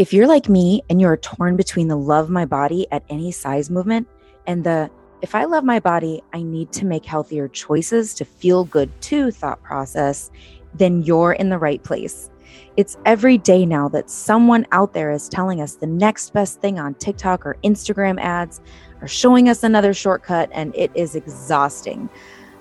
If you're like me and you're torn between the love my body at any size movement and the if I love my body, I need to make healthier choices to feel good too thought process, then you're in the right place. It's every day now that someone out there is telling us the next best thing on TikTok or Instagram ads or showing us another shortcut, and it is exhausting.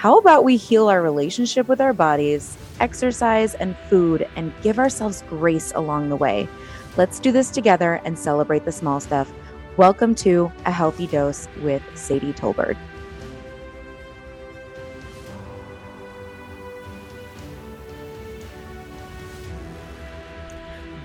How about we heal our relationship with our bodies, exercise, and food, and give ourselves grace along the way? Let's do this together and celebrate the small stuff. Welcome to A Healthy Dose with Sadie Tolbert.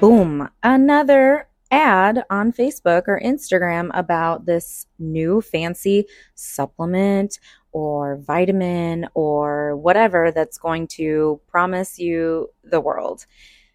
Boom, another ad on Facebook or Instagram about this new fancy supplement or vitamin or whatever that's going to promise you the world.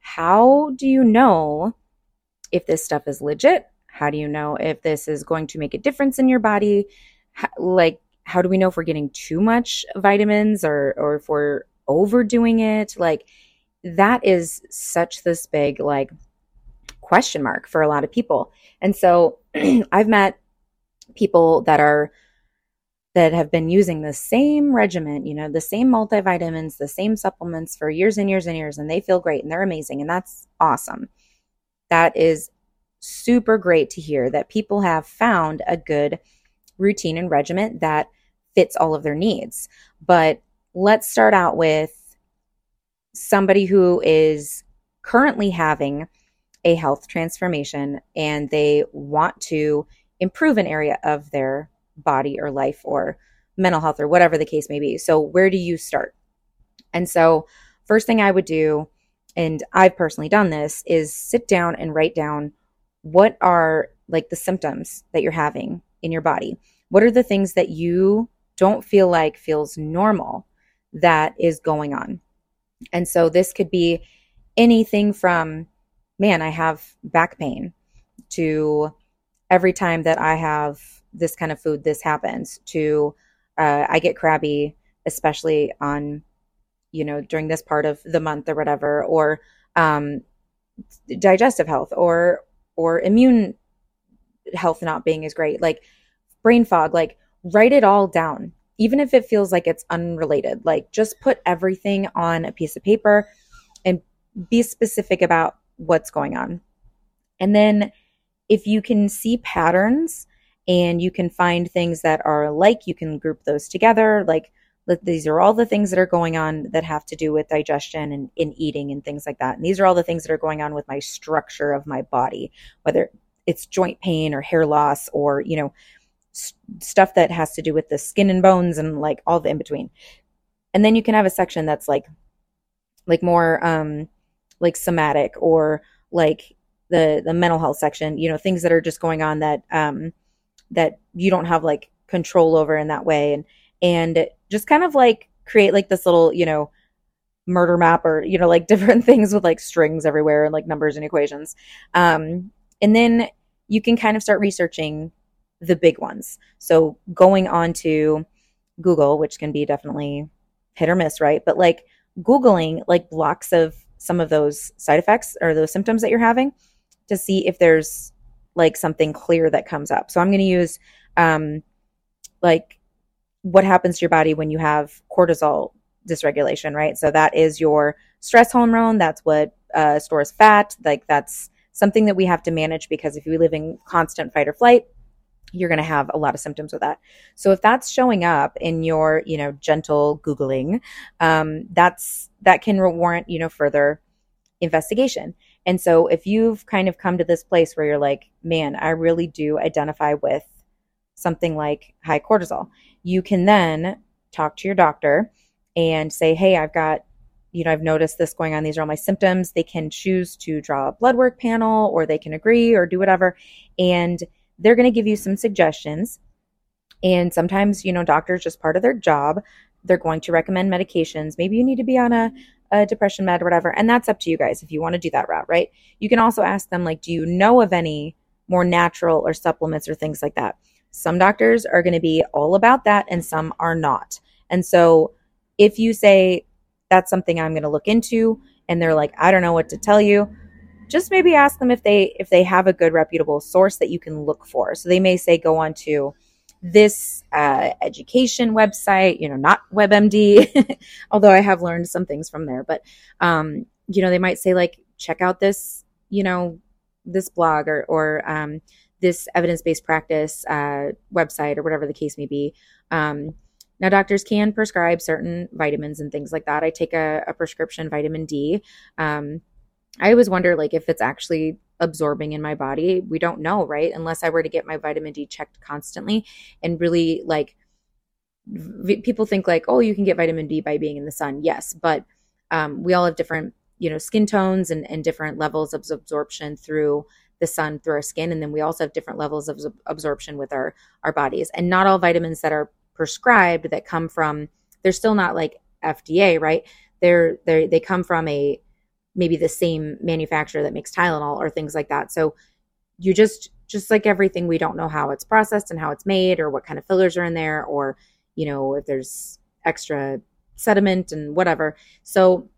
How do you know if this stuff is legit? How do you know if this is going to make a difference in your body? How, like, how do we know if we're getting too much vitamins or, or if we're overdoing it? Like, that is such this big, like, question mark for a lot of people. And so I've met people that are that have been using the same regimen, you know, the same multivitamins, the same supplements for years and years and years, and they feel great and they're amazing. And that's awesome that is super great to hear that people have found a good routine and regimen that fits all of their needs. But let's start out with somebody who is currently having a health transformation and they want to improve an area of their body or life or mental health or whatever the case may be. So, where do you start? And so, first thing I would do and I've personally done this, is sit down and write down what are like the symptoms that you're having in your body. What are the things that you don't feel like feels normal that is going on? And so this could be anything from, man, I have back pain to every time that I have this kind of food, this happens to uh, I get crabby, especially on you know, during this part of the month or whatever, or um, digestive health or or immune health not being as great, like brain fog, like write it all down. Even if it feels like it's unrelated, like just put everything on a piece of paper and be specific about what's going on. And then if you can see patterns and you can find things that are alike, you can group those together. Like these are all the things that are going on that have to do with digestion and in eating and things like that. And these are all the things that are going on with my structure of my body, whether it's joint pain or hair loss or, you know, st- stuff that has to do with the skin and bones and like all the in between. And then you can have a section that's like, like more, um, like somatic or like the, the mental health section, you know, things that are just going on that, um, that you don't have like control over in that way. And, and just kind of like create like this little, you know, murder map or, you know, like different things with like strings everywhere and like numbers and equations. Um, and then you can kind of start researching the big ones. So going on to Google, which can be definitely hit or miss, right? But like Googling like blocks of some of those side effects or those symptoms that you're having to see if there's like something clear that comes up. So I'm going to use um, like what happens to your body when you have cortisol dysregulation, right? So that is your stress hormone. That's what uh, stores fat. Like that's something that we have to manage because if you live in constant fight or flight, you're going to have a lot of symptoms with that. So if that's showing up in your, you know, gentle googling, um, that's that can warrant, you know, further investigation. And so if you've kind of come to this place where you're like, man, I really do identify with something like high cortisol, you can then talk to your doctor and say, Hey, I've got, you know, I've noticed this going on. These are all my symptoms. They can choose to draw a blood work panel or they can agree or do whatever. And they're going to give you some suggestions. And sometimes, you know, doctors, just part of their job, they're going to recommend medications. Maybe you need to be on a, a depression med or whatever. And that's up to you guys if you want to do that route, right? You can also ask them, like, do you know of any more natural or supplements or things like that? Some doctors are going to be all about that and some are not. And so if you say that's something I'm going to look into and they're like, I don't know what to tell you, just maybe ask them if they if they have a good reputable source that you can look for. So they may say go on to this uh, education website, you know, not WebMD, although I have learned some things from there. But um, you know, they might say like check out this, you know, this blog or or um, this evidence based practice uh, website or whatever the case may be. Um, now, doctors can prescribe certain vitamins and things like that. I take a, a prescription vitamin D. Um, I always wonder, like, if it's actually absorbing in my body. We don't know, right? Unless I were to get my vitamin D checked constantly and really, like, v- people think like, oh, you can get vitamin D by being in the sun. Yes, but um, we all have different, you know, skin tones and, and different levels of absorption through the sun through our skin and then we also have different levels of absorption with our our bodies and not all vitamins that are prescribed that come from they're still not like FDA, right? They're they they come from a maybe the same manufacturer that makes Tylenol or things like that. So you just just like everything we don't know how it's processed and how it's made or what kind of fillers are in there or you know if there's extra sediment and whatever. So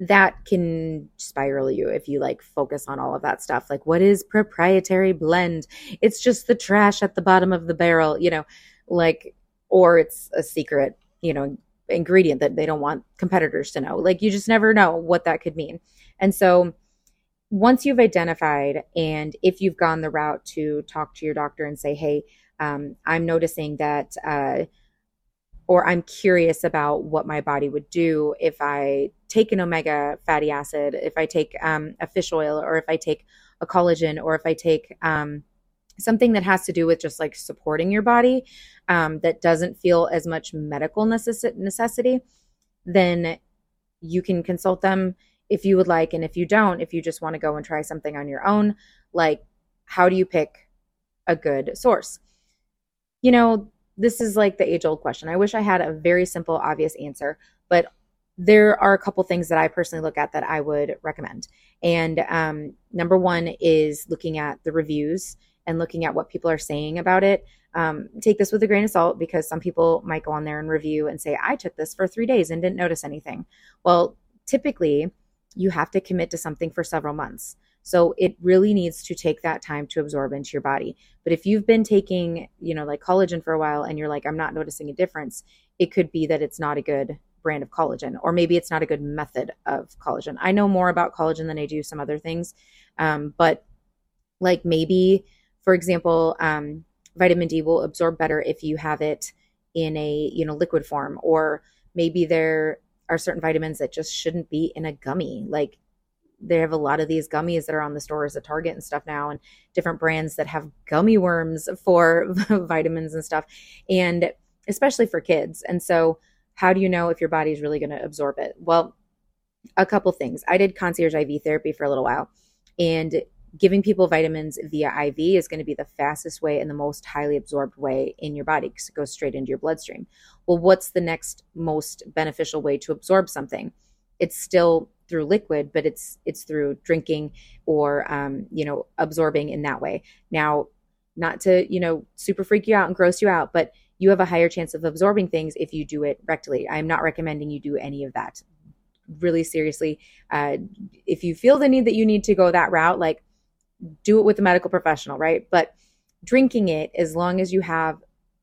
that can spiral you if you like focus on all of that stuff. Like, what is proprietary blend? It's just the trash at the bottom of the barrel, you know, like or it's a secret, you know, ingredient that they don't want competitors to know. Like you just never know what that could mean. And so once you've identified and if you've gone the route to talk to your doctor and say, hey, um, I'm noticing that, uh, or I'm curious about what my body would do if I take an omega fatty acid, if I take um, a fish oil, or if I take a collagen, or if I take um, something that has to do with just like supporting your body um, that doesn't feel as much medical necess- necessity, then you can consult them if you would like. And if you don't, if you just want to go and try something on your own, like how do you pick a good source? You know, this is like the age old question. I wish I had a very simple, obvious answer, but there are a couple things that I personally look at that I would recommend. And um, number one is looking at the reviews and looking at what people are saying about it. Um, take this with a grain of salt because some people might go on there and review and say, I took this for three days and didn't notice anything. Well, typically, you have to commit to something for several months. So it really needs to take that time to absorb into your body. But if you've been taking, you know, like collagen for a while and you're like, I'm not noticing a difference, it could be that it's not a good brand of collagen, or maybe it's not a good method of collagen. I know more about collagen than I do some other things. Um, but like maybe for example, um, vitamin D will absorb better if you have it in a you know liquid form, or maybe there are certain vitamins that just shouldn't be in a gummy. Like they have a lot of these gummies that are on the stores at Target and stuff now, and different brands that have gummy worms for vitamins and stuff, and especially for kids. And so, how do you know if your body is really going to absorb it? Well, a couple things. I did concierge IV therapy for a little while, and giving people vitamins via IV is going to be the fastest way and the most highly absorbed way in your body because it goes straight into your bloodstream. Well, what's the next most beneficial way to absorb something? It's still through liquid, but it's it's through drinking or um, you know absorbing in that way. Now, not to you know super freak you out and gross you out, but you have a higher chance of absorbing things if you do it rectally. I'm not recommending you do any of that. Really seriously, uh, if you feel the need that you need to go that route, like do it with a medical professional, right? But drinking it, as long as you have,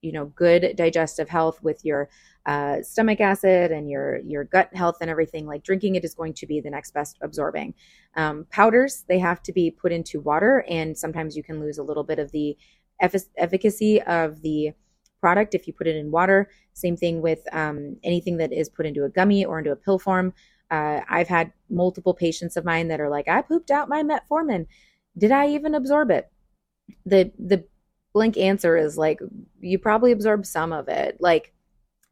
you know, good digestive health with your uh, stomach acid and your your gut health and everything, like drinking it is going to be the next best absorbing. Um, powders they have to be put into water, and sometimes you can lose a little bit of the efficacy of the product if you put it in water. Same thing with um, anything that is put into a gummy or into a pill form. Uh, I've had multiple patients of mine that are like, I pooped out my metformin did I even absorb it? The the blank answer is like you probably absorbed some of it. Like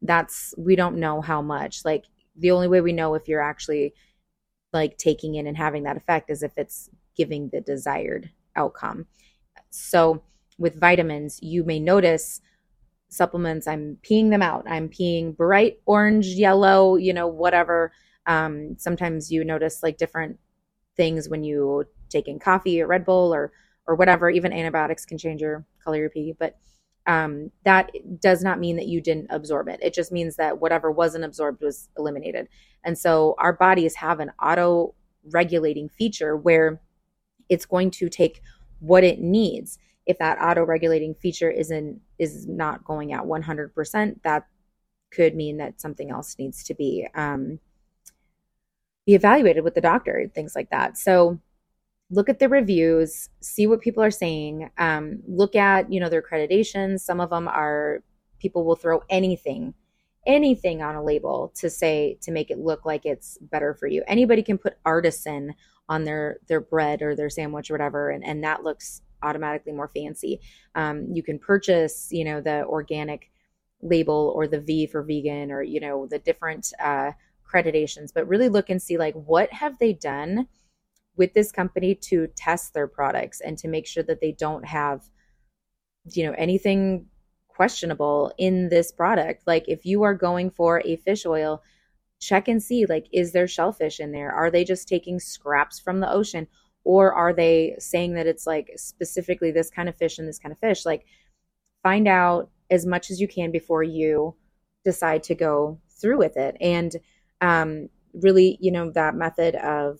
that's we don't know how much. Like the only way we know if you're actually like taking in and having that effect is if it's giving the desired outcome. So with vitamins, you may notice supplements i'm peeing them out i'm peeing bright orange yellow you know whatever um, sometimes you notice like different things when you taking coffee or Red Bull or or whatever. Even antibiotics can change your color your pee, but um, that does not mean that you didn't absorb it. It just means that whatever wasn't absorbed was eliminated. And so our bodies have an auto regulating feature where it's going to take what it needs. If that auto regulating feature isn't is not going at 100%, that could mean that something else needs to be um, be evaluated with the doctor, things like that. So look at the reviews, see what people are saying. Um, look at you know their accreditations. Some of them are people will throw anything anything on a label to say to make it look like it's better for you. Anybody can put artisan on their their bread or their sandwich or whatever, and, and that looks automatically more fancy. Um, you can purchase, you know, the organic label or the V for vegan or you know the different uh, accreditations, but really look and see like what have they done with this company to test their products and to make sure that they don't have you know anything questionable in this product. Like if you are going for a fish oil, check and see like is there shellfish in there? Are they just taking scraps from the ocean or are they saying that it's like specifically this kind of fish and this kind of fish? Like find out as much as you can before you decide to go through with it. And um really, you know, that method of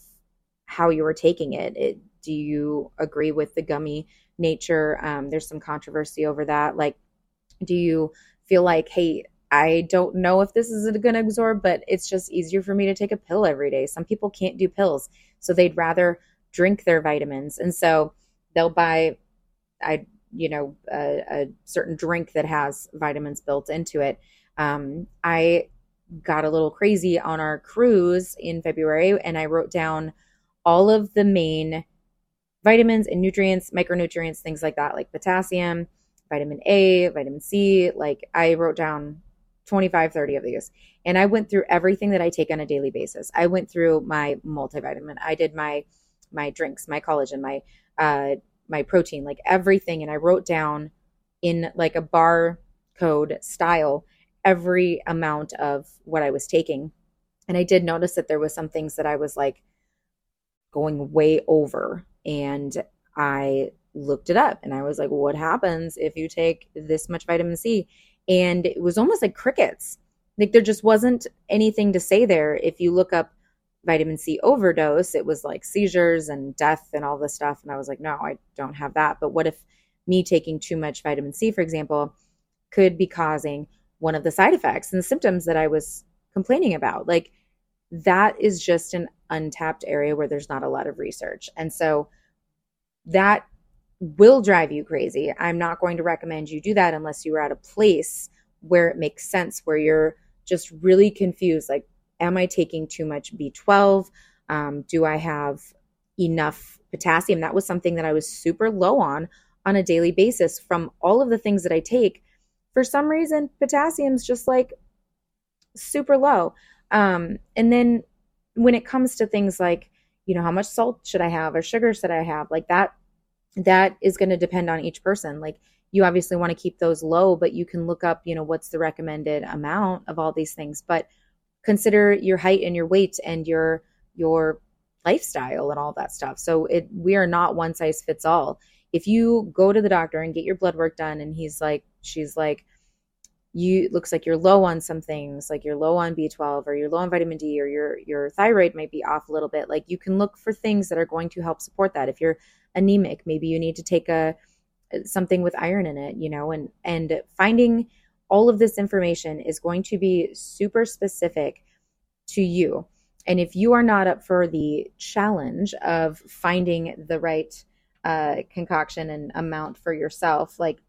how you were taking it. it do you agree with the gummy nature? Um, there's some controversy over that. Like do you feel like, hey, I don't know if this is going to absorb, but it's just easier for me to take a pill every day. Some people can't do pills, so they'd rather drink their vitamins. And so they'll buy, I, you know, a, a certain drink that has vitamins built into it. Um, I got a little crazy on our cruise in February and I wrote down all of the main vitamins and nutrients, micronutrients, things like that, like potassium, vitamin A, vitamin C. Like I wrote down 25, 30 of these. And I went through everything that I take on a daily basis. I went through my multivitamin. I did my my drinks, my collagen, my uh my protein, like everything. And I wrote down in like a bar code style every amount of what I was taking. And I did notice that there was some things that I was like going way over. And I looked it up and I was like, what happens if you take this much vitamin C? And it was almost like crickets. Like there just wasn't anything to say there. If you look up vitamin C overdose, it was like seizures and death and all this stuff. And I was like, no, I don't have that. But what if me taking too much vitamin C, for example, could be causing one of the side effects and the symptoms that I was complaining about? Like that is just an untapped area where there's not a lot of research. And so that will drive you crazy. I'm not going to recommend you do that unless you are at a place where it makes sense, where you're just really confused. Like, am I taking too much B12? Um, do I have enough potassium? That was something that I was super low on on a daily basis from all of the things that I take. For some reason, potassium's just like super low. Um, and then when it comes to things like, you know, how much salt should I have or sugar should I have? Like that that is going to depend on each person. Like you obviously want to keep those low, but you can look up, you know, what's the recommended amount of all these things. But consider your height and your weight and your your lifestyle and all that stuff. So it we are not one size fits all. If you go to the doctor and get your blood work done and he's like she's like you looks like you're low on some things like you're low on b12 or you're low on vitamin d or your your thyroid might be off a little bit. Like you can look for things that are going to help support that. If you're anemic maybe you need to take a something with iron in it you know and and finding all of this information is going to be super specific to you. And if you are not up for the challenge of finding the right uh, concoction and amount for yourself like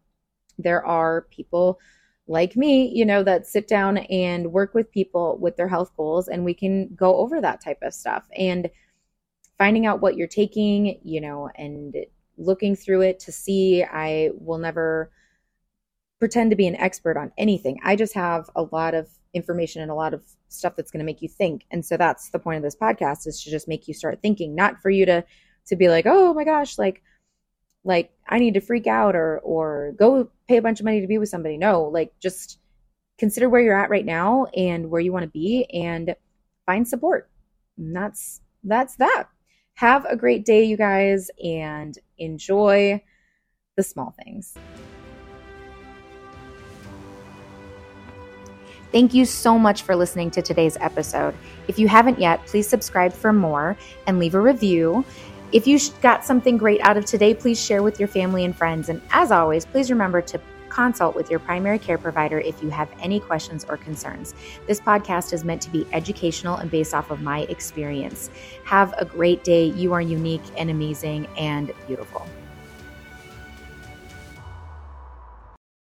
there are people like me, you know, that sit down and work with people with their health goals and we can go over that type of stuff and finding out what you're taking, you know, and looking through it to see. I will never pretend to be an expert on anything. I just have a lot of information and a lot of stuff that's going to make you think. And so that's the point of this podcast is to just make you start thinking, not for you to to be like, "Oh my gosh, like like I need to freak out or or go pay a bunch of money to be with somebody. No, like just consider where you're at right now and where you want to be and find support. And that's that's that. Have a great day you guys and enjoy the small things. Thank you so much for listening to today's episode. If you haven't yet, please subscribe for more and leave a review. If you got something great out of today, please share with your family and friends. And as always, please remember to consult with your primary care provider if you have any questions or concerns. This podcast is meant to be educational and based off of my experience. Have a great day. You are unique and amazing and beautiful.